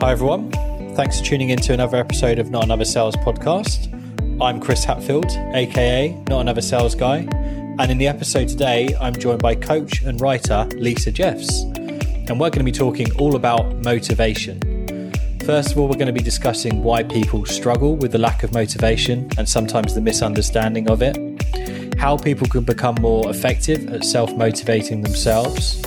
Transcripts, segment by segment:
Hi, everyone. Thanks for tuning in to another episode of Not Another Sales Podcast. I'm Chris Hatfield, aka Not Another Sales Guy. And in the episode today, I'm joined by coach and writer Lisa Jeffs. And we're going to be talking all about motivation. First of all, we're going to be discussing why people struggle with the lack of motivation and sometimes the misunderstanding of it, how people can become more effective at self motivating themselves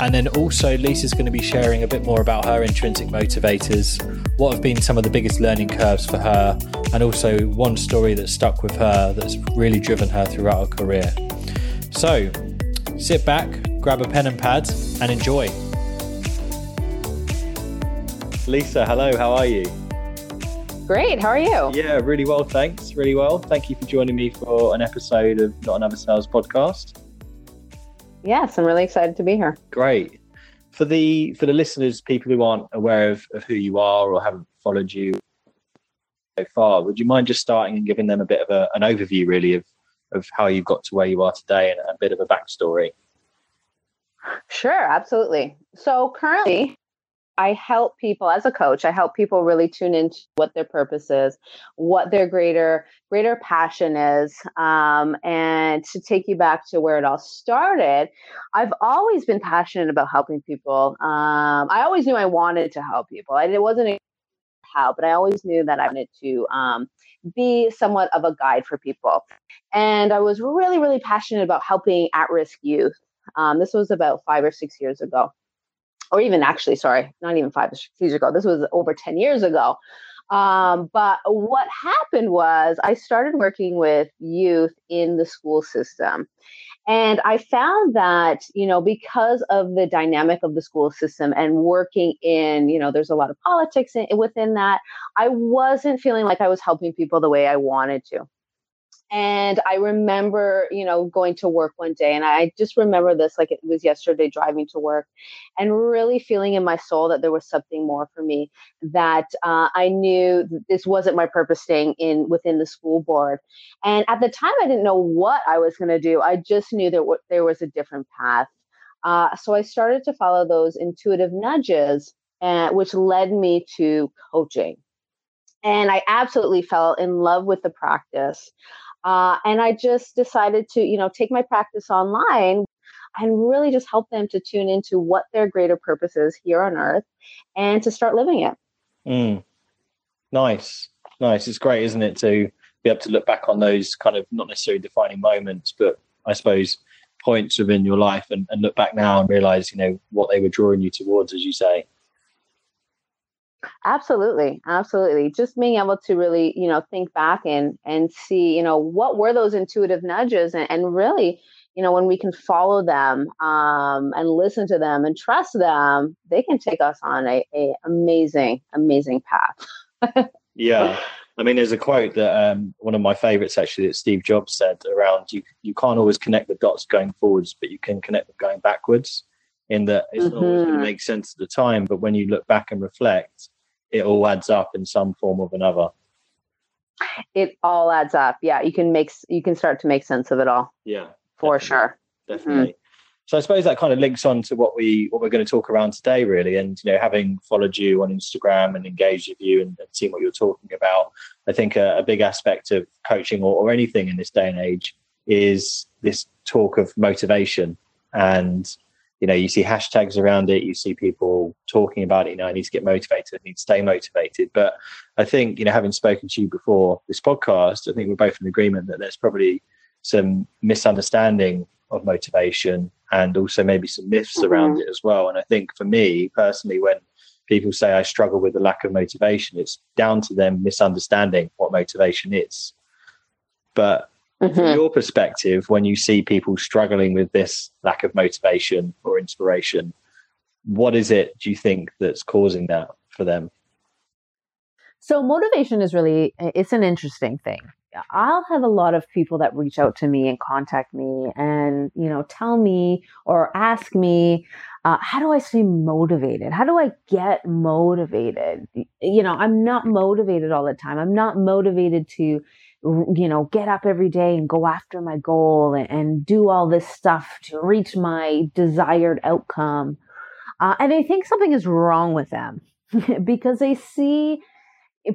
and then also, Lisa's going to be sharing a bit more about her intrinsic motivators, what have been some of the biggest learning curves for her, and also one story that stuck with her that's really driven her throughout her career. So, sit back, grab a pen and pad, and enjoy. Lisa, hello, how are you? Great, how are you? Yeah, really well, thanks. Really well. Thank you for joining me for an episode of Not Another Sales podcast. Yes, I'm really excited to be here. Great. For the for the listeners, people who aren't aware of, of who you are or haven't followed you so far, would you mind just starting and giving them a bit of a, an overview, really, of of how you got to where you are today and a bit of a backstory? Sure, absolutely. So currently, I help people as a coach, I help people really tune into what their purpose is, what their greater greater passion is. Um, and to take you back to where it all started, I've always been passionate about helping people. Um, I always knew I wanted to help people. I, it wasn't how, but I always knew that I wanted to um, be somewhat of a guide for people. And I was really, really passionate about helping at risk youth. Um, this was about five or six years ago or even actually, sorry, not even five years ago. This was over 10 years ago. Um, but what happened was I started working with youth in the school system. And I found that, you know, because of the dynamic of the school system and working in, you know, there's a lot of politics in, within that, I wasn't feeling like I was helping people the way I wanted to. And I remember, you know, going to work one day, and I just remember this like it was yesterday driving to work, and really feeling in my soul that there was something more for me. That uh, I knew this wasn't my purpose staying in within the school board. And at the time, I didn't know what I was going to do. I just knew that w- there was a different path. Uh, so I started to follow those intuitive nudges, uh, which led me to coaching. And I absolutely fell in love with the practice. Uh, and I just decided to, you know, take my practice online and really just help them to tune into what their greater purpose is here on earth and to start living it. Mm. Nice. Nice. It's great, isn't it, to be able to look back on those kind of not necessarily defining moments, but I suppose points within your life and, and look back now and realize, you know, what they were drawing you towards, as you say. Absolutely, absolutely. Just being able to really, you know, think back and and see, you know, what were those intuitive nudges, and, and really, you know, when we can follow them um, and listen to them and trust them, they can take us on a, a amazing, amazing path. yeah, I mean, there's a quote that um, one of my favorites actually that Steve Jobs said around you. You can't always connect the dots going forwards, but you can connect them going backwards in that it's mm-hmm. not always going to make sense at the time, but when you look back and reflect, it all adds up in some form or another. It all adds up. Yeah, you can make you can start to make sense of it all. Yeah, for definitely, sure, definitely. Mm-hmm. So I suppose that kind of links on to what we what we're going to talk around today, really. And you know, having followed you on Instagram and engaged with you and, and seen what you're talking about, I think a, a big aspect of coaching or, or anything in this day and age is this talk of motivation and you know, you see hashtags around it, you see people talking about it, you know, I need to get motivated, I need to stay motivated. But I think, you know, having spoken to you before this podcast, I think we're both in agreement that there's probably some misunderstanding of motivation and also maybe some myths mm-hmm. around it as well. And I think for me personally, when people say I struggle with the lack of motivation, it's down to them misunderstanding what motivation is. But Mm-hmm. From your perspective, when you see people struggling with this lack of motivation or inspiration, what is it do you think that's causing that for them? So motivation is really it's an interesting thing. I'll have a lot of people that reach out to me and contact me and you know tell me or ask me uh, how do I stay motivated? How do I get motivated? You know, I'm not motivated all the time. I'm not motivated to you know, get up every day and go after my goal and, and do all this stuff to reach my desired outcome. Uh, and they think something is wrong with them. because they see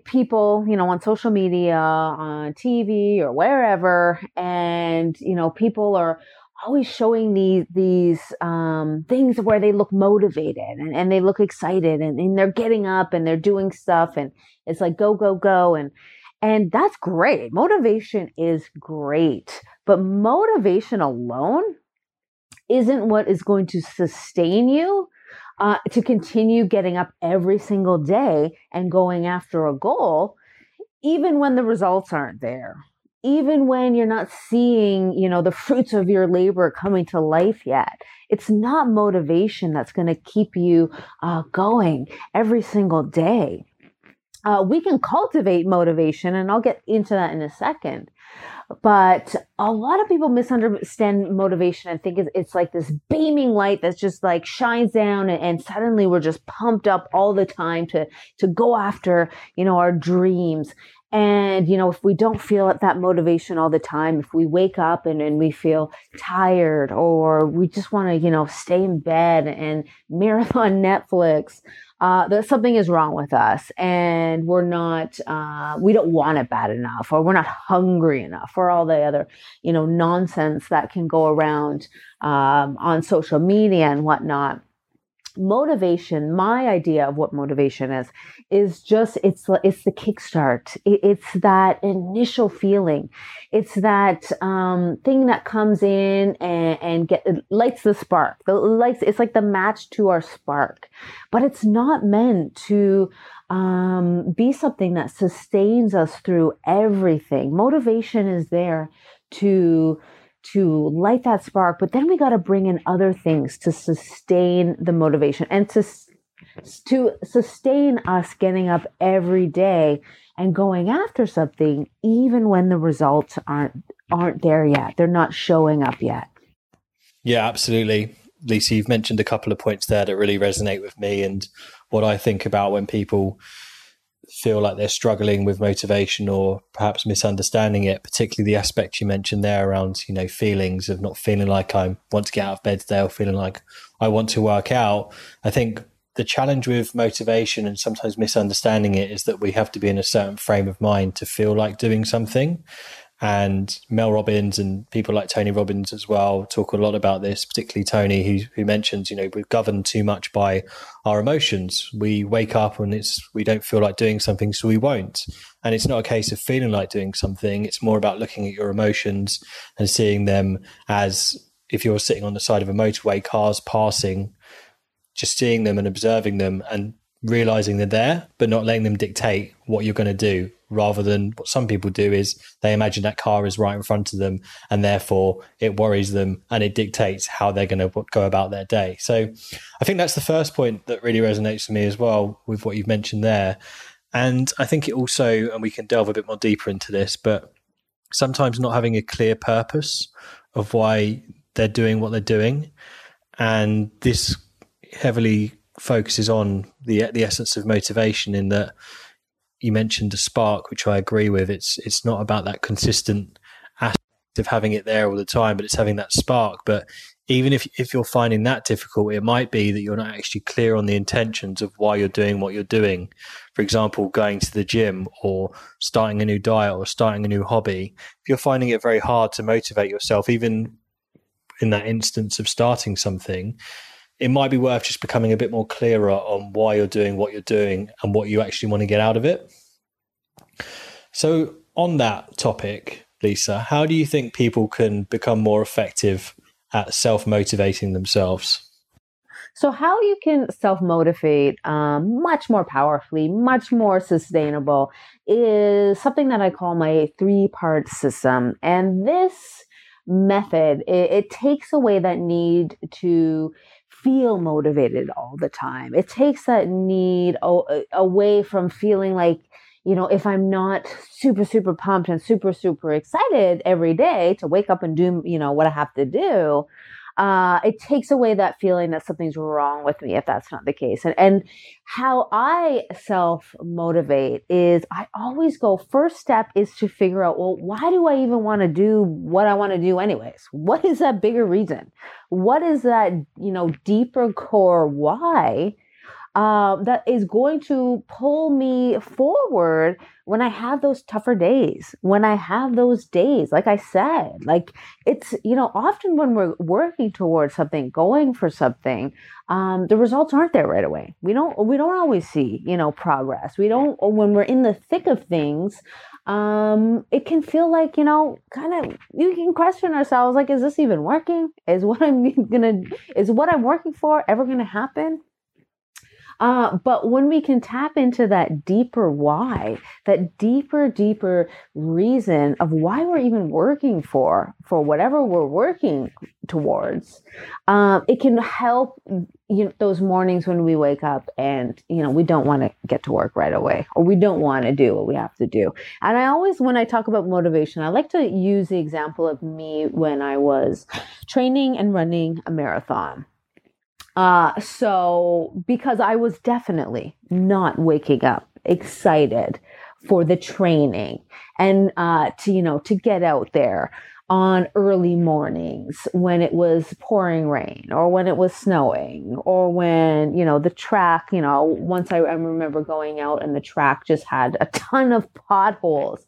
people, you know, on social media, on TV or wherever, and you know, people are always showing these these um, things where they look motivated and, and they look excited and, and they're getting up and they're doing stuff and it's like go go go and and that's great. Motivation is great, but motivation alone isn't what is going to sustain you uh, to continue getting up every single day and going after a goal, even when the results aren't there, even when you're not seeing, you know, the fruits of your labor coming to life yet. It's not motivation that's going to keep you uh, going every single day. Uh, we can cultivate motivation, and I'll get into that in a second. But a lot of people misunderstand motivation and think it's like this beaming light that's just like shines down and, suddenly we're just pumped up all the time to, to go after, you know, our dreams. And, you know, if we don't feel that motivation all the time, if we wake up and, and we feel tired or we just want to, you know, stay in bed and marathon Netflix, uh, that something is wrong with us and we're not, uh, we don't want it bad enough or we're not hungry enough or all the other, you know, nonsense that can go around um, on social media and whatnot motivation my idea of what motivation is is just it's it's the kickstart. It's that initial feeling. It's that um, thing that comes in and, and get lights the spark. The lights it's like the match to our spark. But it's not meant to um, be something that sustains us through everything. Motivation is there to to light that spark, but then we got to bring in other things to sustain the motivation and to to sustain us getting up every day and going after something even when the results aren't aren't there yet. They're not showing up yet. Yeah, absolutely. Lisa, you've mentioned a couple of points there that really resonate with me and what I think about when people feel like they're struggling with motivation or perhaps misunderstanding it, particularly the aspect you mentioned there around, you know, feelings of not feeling like I want to get out of bed today or feeling like I want to work out. I think the challenge with motivation and sometimes misunderstanding it is that we have to be in a certain frame of mind to feel like doing something. And Mel Robbins and people like Tony Robbins as well talk a lot about this, particularly Tony, who, who mentions, you know, we're governed too much by our emotions. We wake up and it's we don't feel like doing something, so we won't. And it's not a case of feeling like doing something. It's more about looking at your emotions and seeing them as if you're sitting on the side of a motorway, cars passing, just seeing them and observing them and realizing they're there, but not letting them dictate what you're going to do rather than what some people do is they imagine that car is right in front of them and therefore it worries them and it dictates how they're going to go about their day. So I think that's the first point that really resonates with me as well with what you've mentioned there. And I think it also, and we can delve a bit more deeper into this, but sometimes not having a clear purpose of why they're doing what they're doing. And this heavily focuses on the the essence of motivation in that you mentioned a spark, which I agree with. It's it's not about that consistent aspect of having it there all the time, but it's having that spark. But even if if you're finding that difficult, it might be that you're not actually clear on the intentions of why you're doing what you're doing. For example, going to the gym or starting a new diet or starting a new hobby. If you're finding it very hard to motivate yourself, even in that instance of starting something, it might be worth just becoming a bit more clearer on why you're doing what you're doing and what you actually want to get out of it. So, on that topic, Lisa, how do you think people can become more effective at self motivating themselves? So, how you can self motivate um, much more powerfully, much more sustainable, is something that I call my three part system. And this method, it, it takes away that need to feel motivated all the time. It takes that need away from feeling like, you know, if I'm not super, super pumped and super, super excited every day to wake up and do, you know, what I have to do, uh, it takes away that feeling that something's wrong with me if that's not the case. And, and how I self motivate is I always go, first step is to figure out, well, why do I even want to do what I want to do, anyways? What is that bigger reason? What is that, you know, deeper core why? Uh, that is going to pull me forward when I have those tougher days, when I have those days, like I said, like it's, you know, often when we're working towards something, going for something, um, the results aren't there right away. We don't, we don't always see, you know, progress. We don't, when we're in the thick of things, um, it can feel like, you know, kind of, you can question ourselves, like, is this even working? Is what I'm gonna, is what I'm working for ever gonna happen? Uh, but when we can tap into that deeper why, that deeper, deeper reason of why we're even working for, for whatever we're working towards, um, it can help you know, those mornings when we wake up and you know we don't want to get to work right away or we don't want to do what we have to do. And i always when i talk about motivation i like to use the example of me when i was training and running a marathon uh, so because I was definitely not waking up excited for the training and uh, to you know to get out there on early mornings when it was pouring rain or when it was snowing or when you know the track you know once I, I remember going out and the track just had a ton of potholes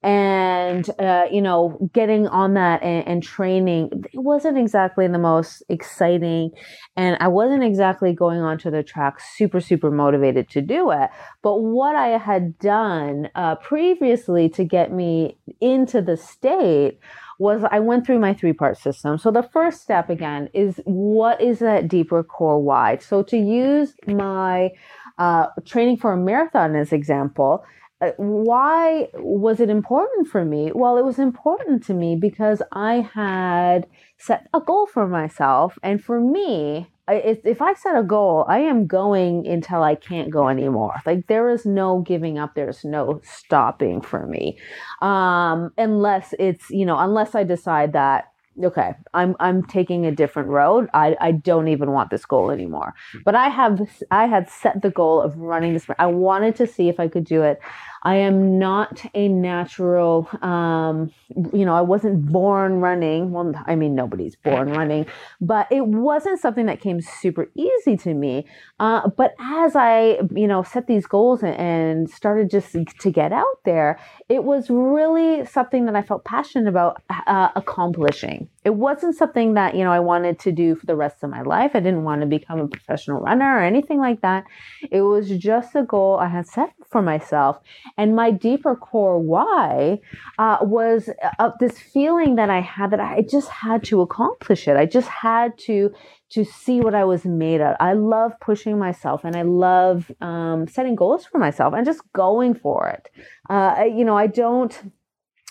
and uh, you know getting on that and, and, training it wasn't exactly the most exciting and i wasn't exactly going onto the track super super motivated to do it. But what i had done uh, previously to get me into the state was I went through my three part system. So the first step again is what is that deeper core why? So to use my uh, training for a marathon as example, uh, why was it important for me? Well, it was important to me because I had set a goal for myself. And for me, if I set a goal, I am going until I can't go anymore. Like there is no giving up. There's no stopping for me. Um, unless it's, you know, unless I decide that okay i'm i'm taking a different road i i don't even want this goal anymore but i have i had set the goal of running this i wanted to see if i could do it I am not a natural, um, you know, I wasn't born running. Well, I mean, nobody's born running, but it wasn't something that came super easy to me. Uh, but as I, you know, set these goals and started just to get out there, it was really something that I felt passionate about uh, accomplishing. It wasn't something that, you know, I wanted to do for the rest of my life. I didn't want to become a professional runner or anything like that. It was just a goal I had set for myself. And my deeper core why uh, was uh, this feeling that I had that I just had to accomplish it. I just had to to see what I was made of. I love pushing myself and I love um, setting goals for myself and just going for it. Uh, you know, I don't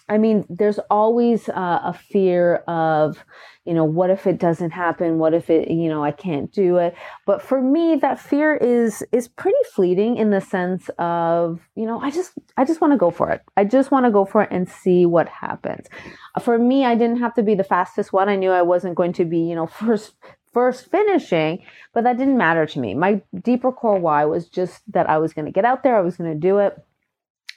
I mean, there's always uh, a fear of, you know, what if it doesn't happen? What if it, you know, I can't do it? But for me, that fear is is pretty fleeting in the sense of, you know, I just I just want to go for it. I just want to go for it and see what happens. For me, I didn't have to be the fastest one. I knew I wasn't going to be, you know, first first finishing, but that didn't matter to me. My deeper core why was just that I was going to get out there, I was going to do it,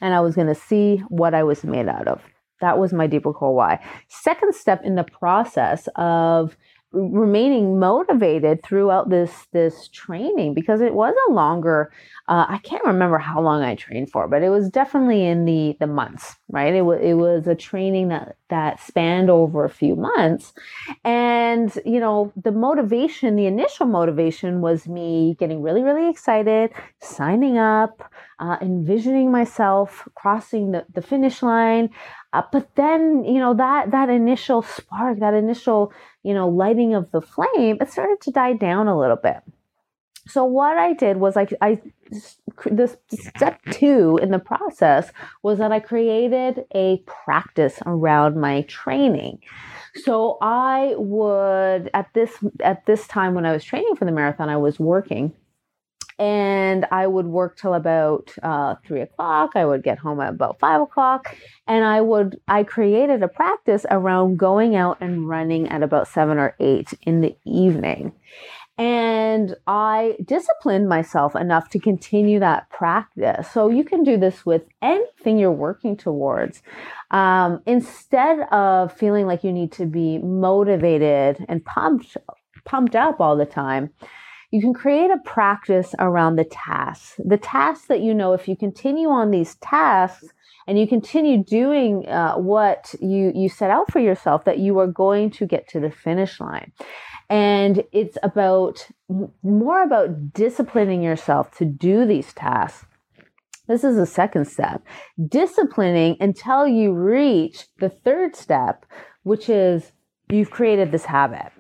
and I was going to see what I was made out of. That was my deeper core why. Second step in the process of remaining motivated throughout this this training because it was a longer uh, i can't remember how long i trained for but it was definitely in the the months right it was it was a training that that spanned over a few months and you know the motivation the initial motivation was me getting really really excited signing up uh, envisioning myself crossing the, the finish line uh, but then, you know, that that initial spark, that initial, you know, lighting of the flame, it started to die down a little bit. So what I did was I, I this step two in the process was that I created a practice around my training. So I would at this at this time when I was training for the marathon, I was working and I would work till about uh, three o'clock. I would get home at about five o'clock, and I would I created a practice around going out and running at about seven or eight in the evening. And I disciplined myself enough to continue that practice. So you can do this with anything you're working towards. Um, instead of feeling like you need to be motivated and pumped, pumped up all the time, you can create a practice around the tasks. The tasks that you know, if you continue on these tasks and you continue doing uh, what you, you set out for yourself, that you are going to get to the finish line. And it's about more about disciplining yourself to do these tasks. This is the second step. Disciplining until you reach the third step, which is you've created this habit.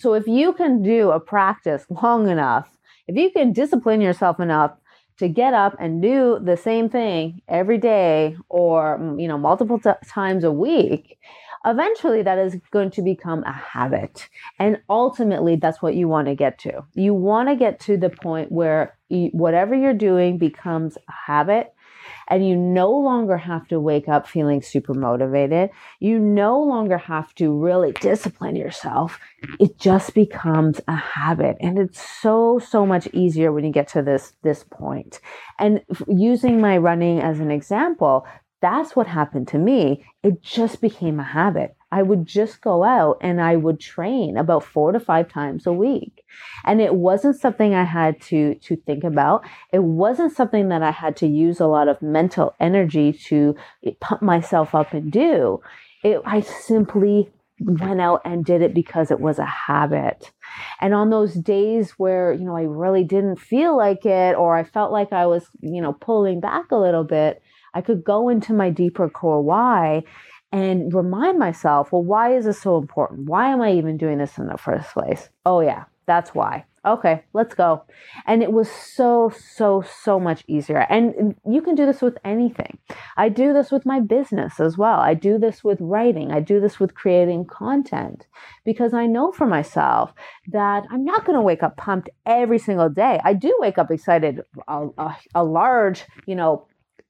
So if you can do a practice long enough, if you can discipline yourself enough to get up and do the same thing every day or mm, you know multiple t- times a week, eventually that is going to become a habit. And ultimately that's what you want to get to. You want to get to the point where whatever you're doing becomes a habit and you no longer have to wake up feeling super motivated. You no longer have to really discipline yourself. It just becomes a habit. And it's so, so much easier when you get to this, this point. And using my running as an example, that's what happened to me. It just became a habit. I would just go out and I would train about four to five times a week. And it wasn't something I had to, to think about. It wasn't something that I had to use a lot of mental energy to eh, pump myself up and do. It, I simply went out and did it because it was a habit. And on those days where, you know, I really didn't feel like it or I felt like I was, you know, pulling back a little bit, I could go into my deeper core why and remind myself, well, why is this so important? Why am I even doing this in the first place? Oh, yeah, that's why. Okay, let's go. And it was so, so, so much easier. And you can do this with anything. I do this with my business as well. I do this with writing. I do this with creating content because I know for myself that I'm not going to wake up pumped every single day. I do wake up excited a, a, a large, you know,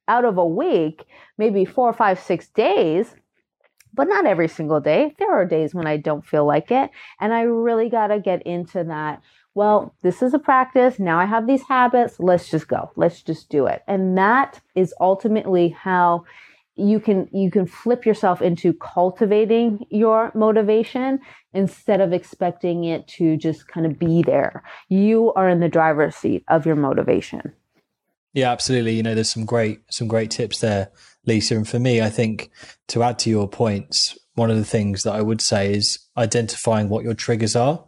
out of a week, maybe four, five, six days, but not every single day. There are days when I don't feel like it. And I really got to get into that. Well, this is a practice. Now I have these habits. Let's just go. Let's just do it. And that is ultimately how you can you can flip yourself into cultivating your motivation instead of expecting it to just kind of be there. You are in the driver's seat of your motivation. Yeah, absolutely. You know, there's some great some great tips there, Lisa. And for me, I think to add to your points, one of the things that I would say is identifying what your triggers are.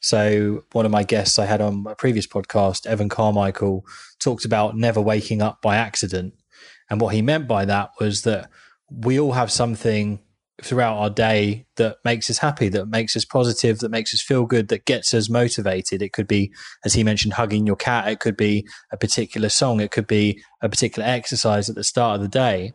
So one of my guests I had on a previous podcast, Evan Carmichael, talked about never waking up by accident. And what he meant by that was that we all have something throughout our day that makes us happy, that makes us positive, that makes us feel good, that gets us motivated. It could be, as he mentioned, hugging your cat. It could be a particular song. It could be a particular exercise at the start of the day.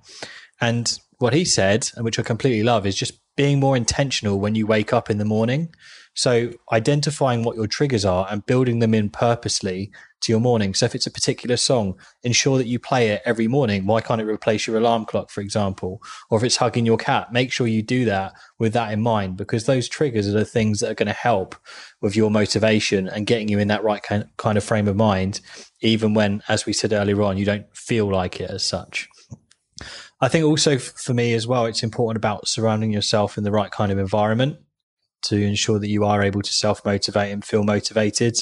And what he said, and which I completely love, is just being more intentional when you wake up in the morning. So identifying what your triggers are and building them in purposely to your morning. So if it's a particular song, ensure that you play it every morning. Why can't it replace your alarm clock, for example? Or if it's hugging your cat, make sure you do that with that in mind because those triggers are the things that are going to help with your motivation and getting you in that right kind of frame of mind, even when, as we said earlier on, you don't feel like it as such. I think also for me as well, it's important about surrounding yourself in the right kind of environment to ensure that you are able to self motivate and feel motivated.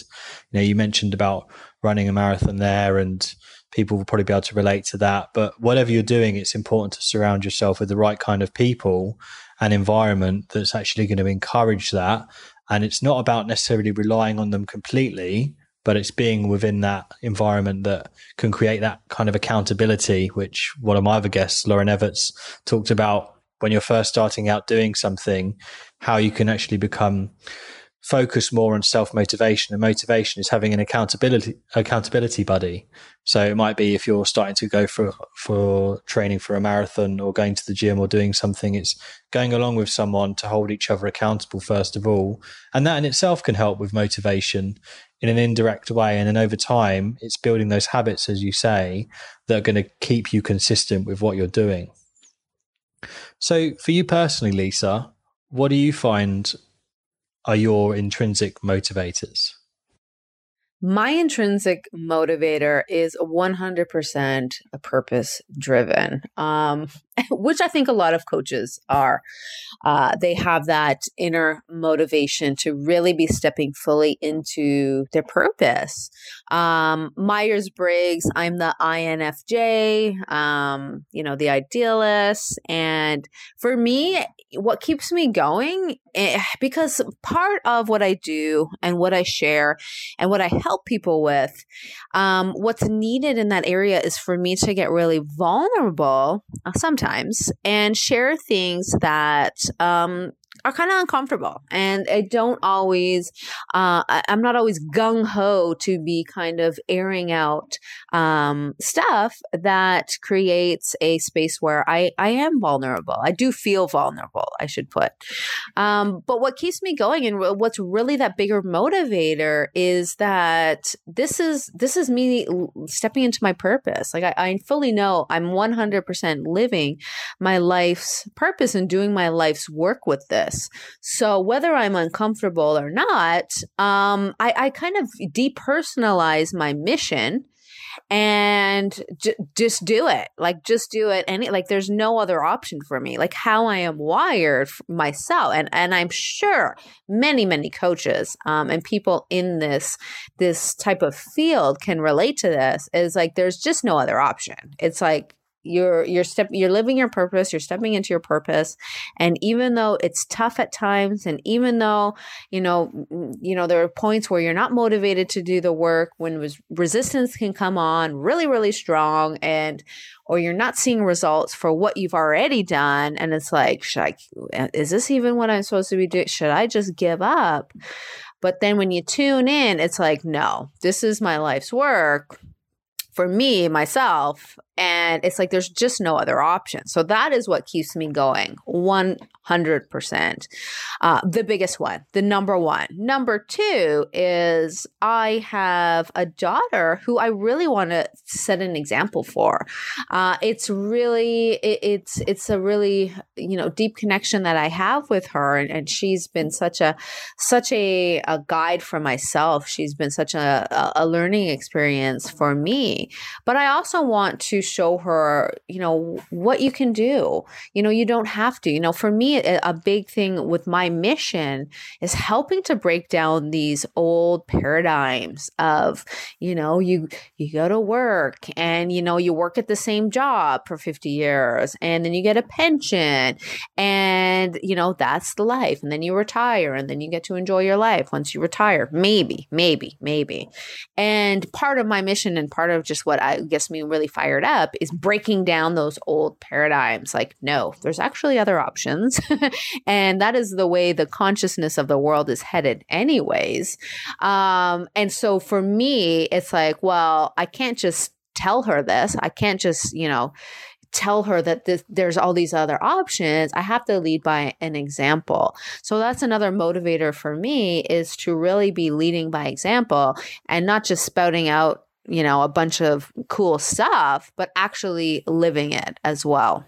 You know, you mentioned about running a marathon there and people will probably be able to relate to that. But whatever you're doing, it's important to surround yourself with the right kind of people and environment that's actually going to encourage that. And it's not about necessarily relying on them completely, but it's being within that environment that can create that kind of accountability, which one of my other guests, Lauren Everts, talked about when you're first starting out doing something, how you can actually become focus more on self motivation and motivation is having an accountability accountability buddy. So it might be if you're starting to go for for training for a marathon or going to the gym or doing something it's going along with someone to hold each other accountable first of all. And that in itself can help with motivation in an indirect way. And then over time it's building those habits as you say that are going to keep you consistent with what you're doing so for you personally lisa what do you find are your intrinsic motivators? My intrinsic motivator is 100% a purpose driven. Um, which I think a lot of coaches are. Uh, they have that inner motivation to really be stepping fully into their purpose. Um, Myers Briggs, I'm the INFJ, um, you know, the idealist. And for me, what keeps me going, eh, because part of what I do and what I share and what I help people with, um, what's needed in that area is for me to get really vulnerable uh, sometimes and share things that um, are kind of uncomfortable and i don't always uh, I, am not always gung-ho to be kind of airing out um, stuff that creates a space where I, I am vulnerable. I do feel vulnerable i should put. Um, but what keeps me going and what's really that bigger motivator is that this is this is me stepping into my purpose. Like i, I fully know i'm 100% living my life's purpose and doing my life's work with this this. So whether I'm uncomfortable or not, um, I, I kind of depersonalize my mission and j- just do it. Like just do it any like there's no other option for me. Like how i am wired myself and and i'm sure many many coaches um, and people in this this type of field can relate to this is like there's just no other option. It's like you're you're step you're living your purpose you're stepping into your purpose. And even though it's tough at times and even though you know mm, mm, you know there are points where you're not motivated to do the work when res- resistance can come on really really strong and or you're not seeing results for what you've already done and it's like should i uh, is this even what i'm supposed to be doing? Should i just give up? But then when you tune in it's like no this is my life's work. For me myself and it's like there's just no other option. So that is what keeps me going 100% uh, the biggest one the number one. Number two is i have a daughter who i really want to set an example for. Uh, it's really it, it's it's a really you know deep connection that i have with her and, and she's been such a such a, a guide for myself. She's been such a, a learning experience for me. But i also want to show her, you know, what you can do. You know, you don't have to. You know, for me, a, big thing with my mission is helping to break down these old paradigms of, you know, you you go to work and you know you work at the same job for 50 years and then you get a pension and you know that's the life and then you retire and then you get to enjoy your life once you retire maybe maybe maybe and part of my mission and part of just what I gets me really fired up is breaking down those old paradigms. Like no there's actually other options. And that is the way the consciousness of the world is headed anyways. Um, and so for me it's like well i can't just tell her this. I can't just you know tell her that this, there's all these other options. I have to lead by an example. So that's another motivator for me is to really be leading by example and not just spouting out you know, a bunch of cool stuff, but actually living it as well.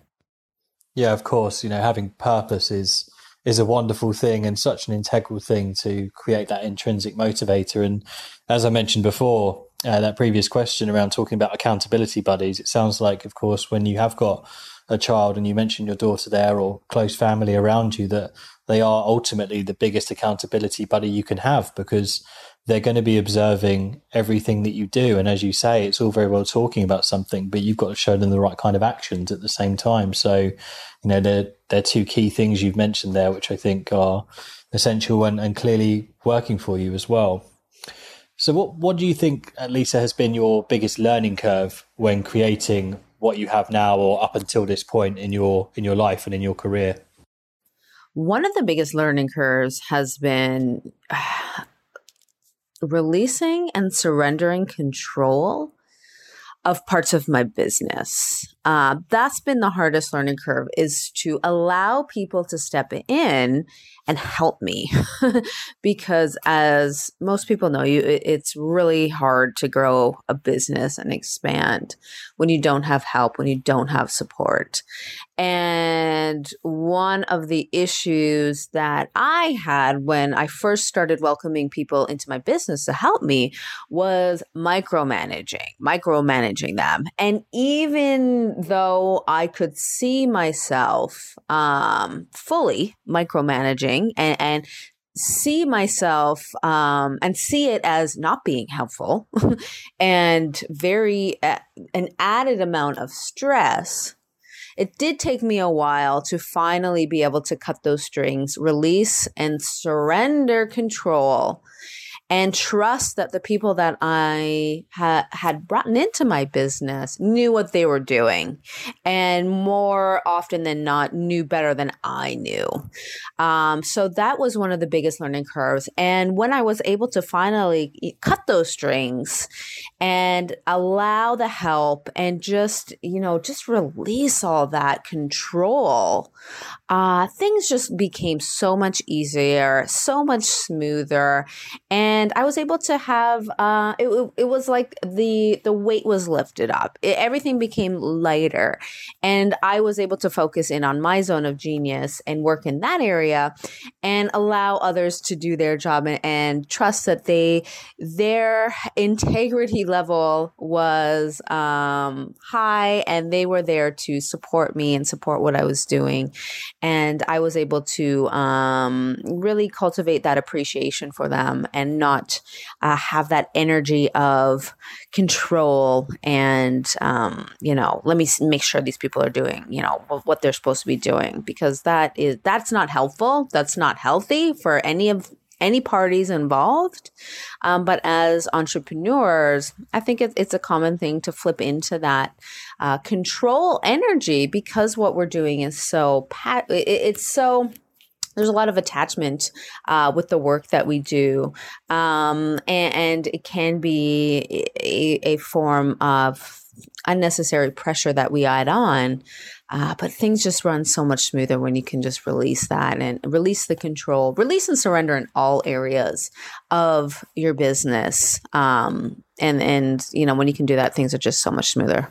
Yeah, of course. You know, having purpose is is a wonderful thing and such an integral thing to create that intrinsic motivator. And as I mentioned before, uh, that previous question around talking about accountability buddies, it sounds like, of course, when you have got a child and you mentioned your daughter there or close family around you, that they are ultimately the biggest accountability buddy you can have because they're going to be observing everything that you do. And as you say, it's all very well talking about something, but you've got to show them the right kind of actions at the same time. So, you know, they're, they're two key things you've mentioned there, which I think are essential and, and clearly working for you as well. So what, what do you think, Lisa, has been your biggest learning curve when creating what you have now or up until this point in your, in your life and in your career? One of the biggest learning curves has been releasing and surrendering control of parts of my business. Uh, that's been the hardest learning curve is to allow people to step in and help me. Because as most people know you it, it's really hard to grow a business and expand when you don't have help when you don't have support. And one of the issues that i had when i first started welcoming people into my business to help me was micromanaging micromanaging them. And even though I could see myself um, fully micromanaging and, and see myself um, and see it as not being helpful and very uh, an added amount of stress. It did take me a while to finally be able to cut those strings release and surrender control and trust that the people that I ha- had brought into my business knew what they were doing and more often than not knew better than I knew. Um, so that was one of the biggest learning curves. And when I was able to finally cut those strings and allow the help and just, you know, just release all that control, uh, things just became so much easier, so much smoother. And and I was able to have uh, it, it was like the the weight was lifted up. It, everything became lighter, and I was able to focus in on my zone of genius and work in that area, and allow others to do their job and, and trust that they their integrity level was um, high, and they were there to support me and support what I was doing, and I was able to um, really cultivate that appreciation for them and not uh, have that energy of control and um, you know let me make sure these people are doing you know what they're supposed to be doing because that is that's not helpful that's not healthy for any of any parties involved. Um, but as entrepreneurs, I think it, it's a common thing to flip into that uh, control energy because what we're doing is so pat. It, it's so there's a lot of attachment uh, with the work that we do, um, and, and, it can be a, a, form of unnecessary pressure that we add on. Uh, but things just run so much smoother when you can just release that and release the control, release and surrender in all areas of your business. Um, and and you know when you can do that, things are just so much smoother.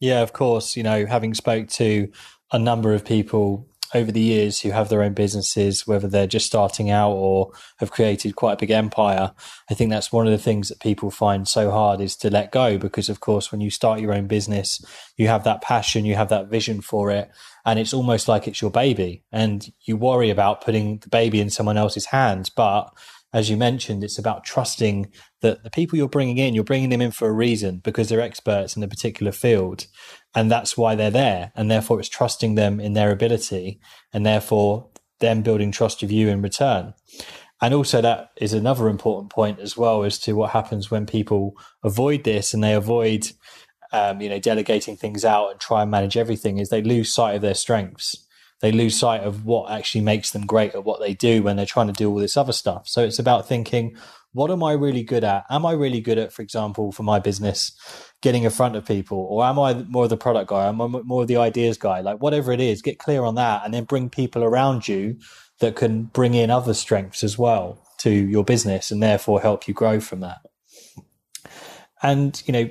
Yeah, of course. You know, having spoke to a number of people over the years who have their own businesses, whether they're just starting out or have created quite a big empire. I think that's one of the things that people find so hard is to let go because, of course, when you start your own business, you have that passion, you have that vision for it, and it's almost like it's your baby. And you worry about putting the baby in someone else's hands. But as you mentioned, it's about trusting that the people you're bringing in, you're bringing them in for a reason because they're experts in a particular field and that's why they're there and therefore it's trusting them in their ability and therefore them building trust of you in return. And also that is another important point as well as to what happens when people avoid this and they avoid um, you know delegating things out and try and manage everything is they lose sight of their strengths they lose sight of what actually makes them great at what they do when they're trying to do all this other stuff so it's about thinking what am I really good at? Am I really good at, for example, for my business, getting in front of people, or am I more of the product guy? Am I more of the ideas guy? Like whatever it is, get clear on that, and then bring people around you that can bring in other strengths as well to your business, and therefore help you grow from that. And you know,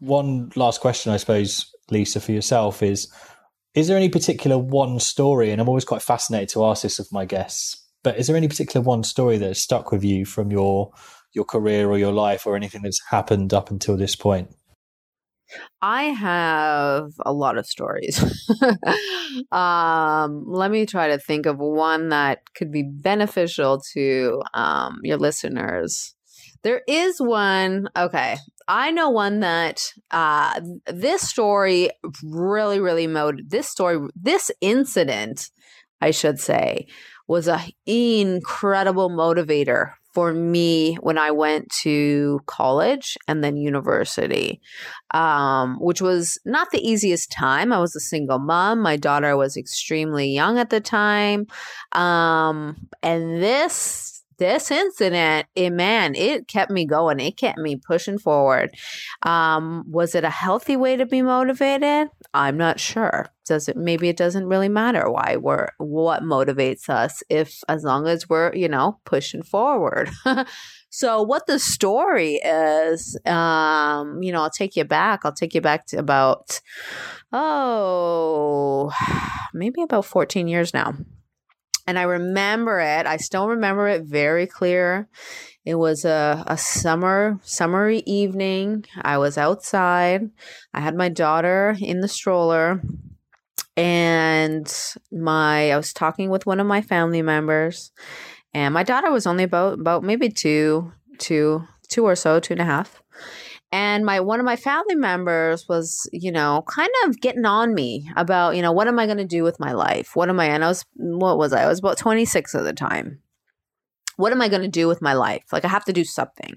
one last question, I suppose, Lisa, for yourself is: Is there any particular one story? And I'm always quite fascinated to ask this of my guests but is there any particular one story that has stuck with you from your your career or your life or anything that's happened up until this point? I have a lot of stories. um, let me try to think of one that could be beneficial to um, your listeners. There is one. Okay, I know one that uh, this story really, really mode. This story, this incident, I should say, was an incredible motivator for me when I went to college and then university, um, which was not the easiest time. I was a single mom. My daughter was extremely young at the time. Um, and this this incident, it, man, it kept me going. It kept me pushing forward. Um, was it a healthy way to be motivated? I'm not sure. Does it? Maybe it doesn't really matter why we're what motivates us if as long as we're you know pushing forward. so what the story is, um, you know, I'll take you back. I'll take you back to about oh, maybe about 14 years now and I remember it. I still remember it very clear. It was a, a summer summery evening. I was outside. I had my daughter in the stroller and my I was talking with one of my family members and my daughter was only about about maybe two, two, two or so, two and a half. And my one of my family members was, you know, kind of getting on me about, you know, what am I going to do with my life? What am I? And I was, what was I? I was about 26 at the time what am I going to do with my life? Like, I have to do something,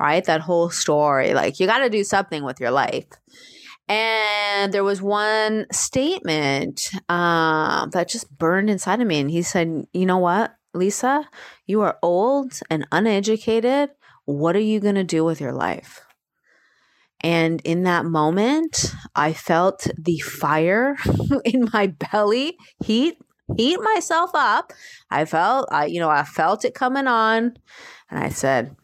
right? That whole story. Like, you got to do something with your life. And there was one statement uh, that just burned inside of me. And he said, You know what, Lisa? You are old and uneducated. What are you going to do with your life? And in that moment, I felt the fire in my belly heat heat myself up. I felt, I, you know, I felt it coming on, and I said,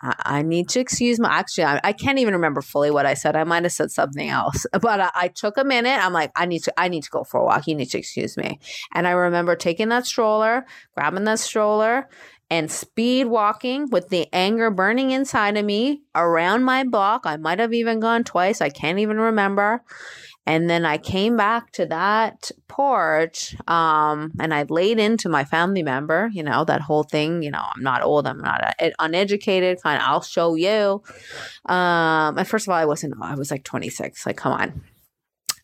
I, need to excuse my. Actually, I, I, can't even remember fully what I said. I might have said something else, but I, I, took a minute. I'm like, I need to, I need to go for a walk. You need to excuse me. And I remember taking that stroller, grabbing that stroller, and speed walking with the anger burning inside of me around my block. I might have even gone twice. I can't even remember. And then I came back to that porch um, and I laid into my family member, you know, that whole thing, you know, I'm not old, I'm not uneducated, kind of, I'll show you. Um, and first of all, I wasn't, I was like 26, like, come on.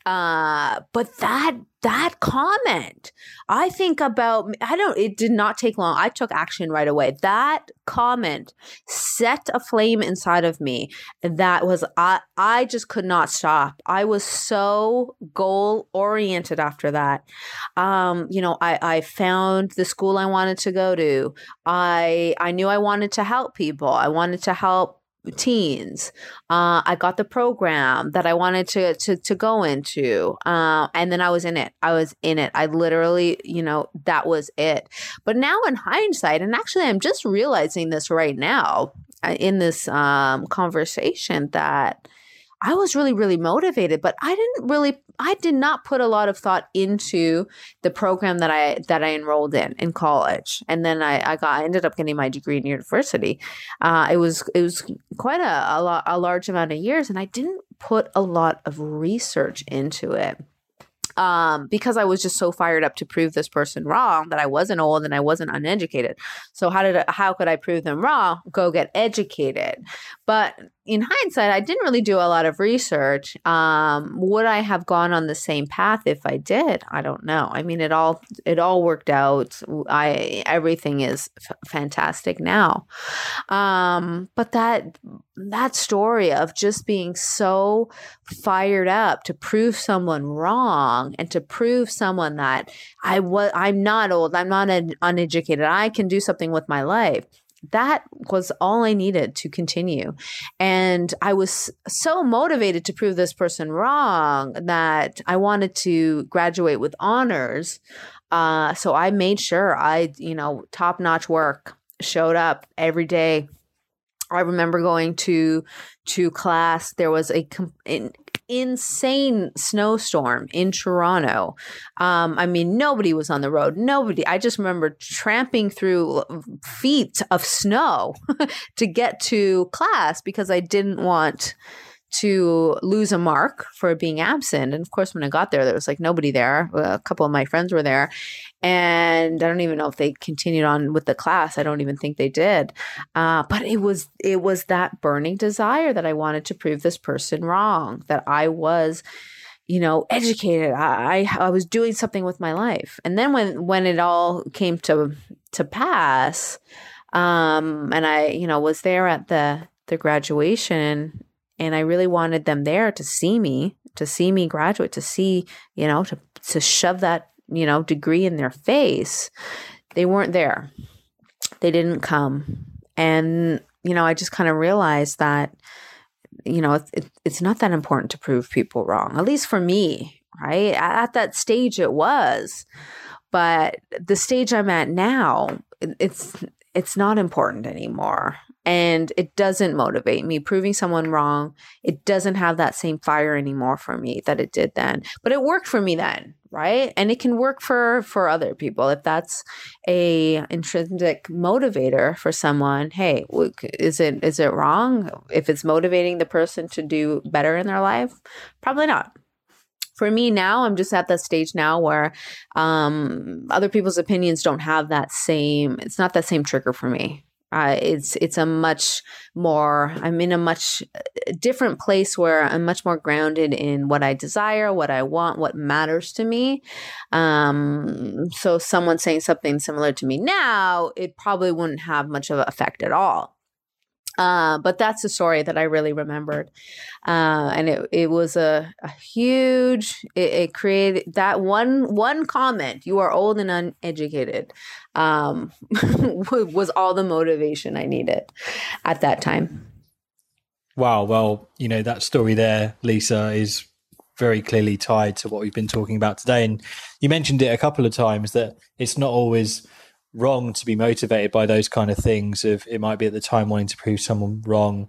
Uh, but that that comment, I think about I don't it did not take long. I took action right away. That comment set a flame inside of me that was I I just could not stop. I was so goal oriented after that. Um, you know, I I found the school I wanted to go to. I I knew I wanted to help people. I wanted to help teens. Uh, I got the program that I wanted to to to go into, uh, and then I was in it. I was in it. I literally, you know, that was it. But now, in hindsight, and actually, I'm just realizing this right now uh, in this um, conversation that I was really, really motivated, but I didn't really, I did not put a lot of thought into the program that I that I enrolled in in college, and then I, I got, I ended up getting my degree in university. Uh, it was it was quite a a, lot, a large amount of years, and I didn't put a lot of research into it um, because I was just so fired up to prove this person wrong that I wasn't old and I wasn't uneducated. So how did I, how could I prove them wrong? Go get educated. But in hindsight, I didn't really do a lot of research. Um, would I have gone on the same path if I did? I don't know. I mean, it all it all worked out. I everything is f- fantastic now. Um, but that that story of just being so fired up to prove someone wrong and to prove someone that I was I'm not old, I'm not uneducated, I can do something with my life that was all I needed to continue. And I was so motivated to prove this person wrong that I wanted to graduate with honors. Uh, so I made sure I, you know, top notch work showed up every day. I remember going to to class. There was a insane snowstorm in Toronto. Um, I mean, nobody was on the road. Nobody. I just remember tramping through feet of snow to get to class because I didn't want to lose a mark for being absent. And of course, when I got there, there was like nobody there. A couple of my friends were there. And I don't even know if they continued on with the class. I don't even think they did. Uh, but it was it was that burning desire that I wanted to prove this person wrong, that I was you know educated I, I was doing something with my life and then when when it all came to to pass um and i you know was there at the the graduation and I really wanted them there to see me, to see me graduate, to see, you know, to to shove that, you know, degree in their face. They weren't there. They didn't come. And, you know, I just kind of realized that, you know, it, it's not that important to prove people wrong, at least for me, right? At that stage, it was. But the stage I'm at now, it's it's not important anymore and it doesn't motivate me. Proving someone wrong it doesn't have that same fire anymore for me that it did then. But it worked for me then right? And it can work for for other people. If that's a intrinsic motivator for someone hey is it is it wrong? If it's motivating the person to do better in their life probably not. For me now i'm just at that stage now where um other people's opinions don't have that same it's not that same trigger for me uh, it's it's a much more i'm in a much uh, different place where i'm much more grounded in what i desire what i want what matters to me. Um, so someone saying something similar to me now it probably wouldn't have much of an effect at all uh, but that's a story that I really remembered. Uh, and it, it was a, a huge, it, it, created that one, one comment, you are old and uneducated, um, was all the motivation I needed at that time. Wow. Well, you know, that story there, Lisa, is very clearly tied to what we've been talking about today. And you mentioned it a couple of times that it's not always wrong to be motivated by those kind of things of it might be at the time wanting to prove someone wrong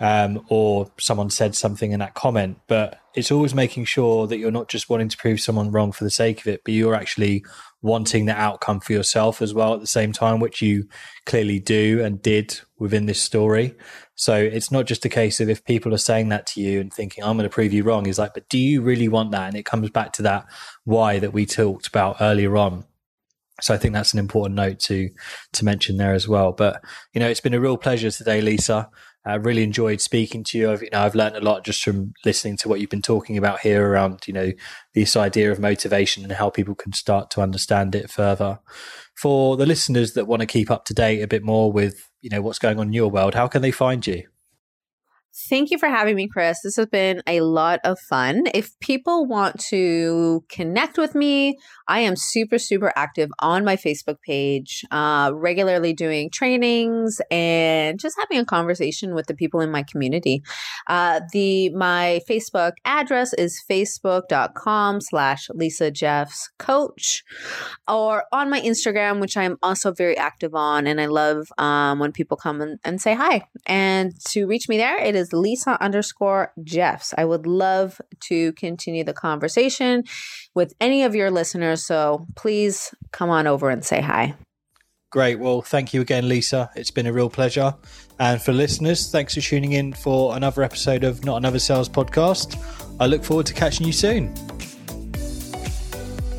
um, or someone said something in that comment. But it's always making sure that you're not just wanting to prove someone wrong for the sake of it but you're actually wanting the outcome for yourself as well at the same time which you clearly do and did within this story. So it's not just a case of if people are saying that to you and thinking i'm going to prove you wrong is like but do you really want that? And it comes back to that why that we talked about earlier on so I think that's an important note to to mention there as well. But you know, it's been a real pleasure today, Lisa. I really enjoyed speaking to you. I've, you know, I've learned a lot just from listening to what you've been talking about here around, you know, this idea of motivation and how people can start to understand it further. For the listeners that want to keep up to date a bit more with, you know, what's going on in your world, how can they find you? Thank you for having me, Chris. This has been a lot of fun. If people want to connect with me, I am super, super active on my Facebook page, uh, regularly doing trainings and just having a conversation with the people in my community. Uh, the my Facebook address is facebook.com slash Lisa Jeffs coach or on my Instagram, which I'm also very active on. And I love um, when people come and, and say hi. And to reach me there, it is is Lisa underscore Jeffs. I would love to continue the conversation with any of your listeners. So please come on over and say hi. Great. Well, thank you again, Lisa. It's been a real pleasure. And for listeners, thanks for tuning in for another episode of Not Another Sales Podcast. I look forward to catching you soon.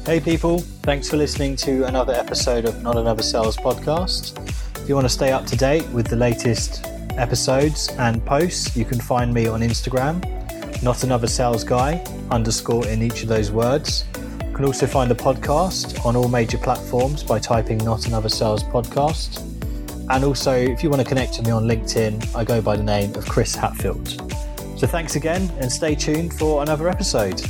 Hey, people. Thanks for listening to another episode of Not Another Sales Podcast. If you want to stay up to date with the latest episodes and posts, you can find me on Instagram, not another sales guy, underscore in each of those words. You can also find the podcast on all major platforms by typing not another sales podcast. And also, if you want to connect to me on LinkedIn, I go by the name of Chris Hatfield. So thanks again and stay tuned for another episode.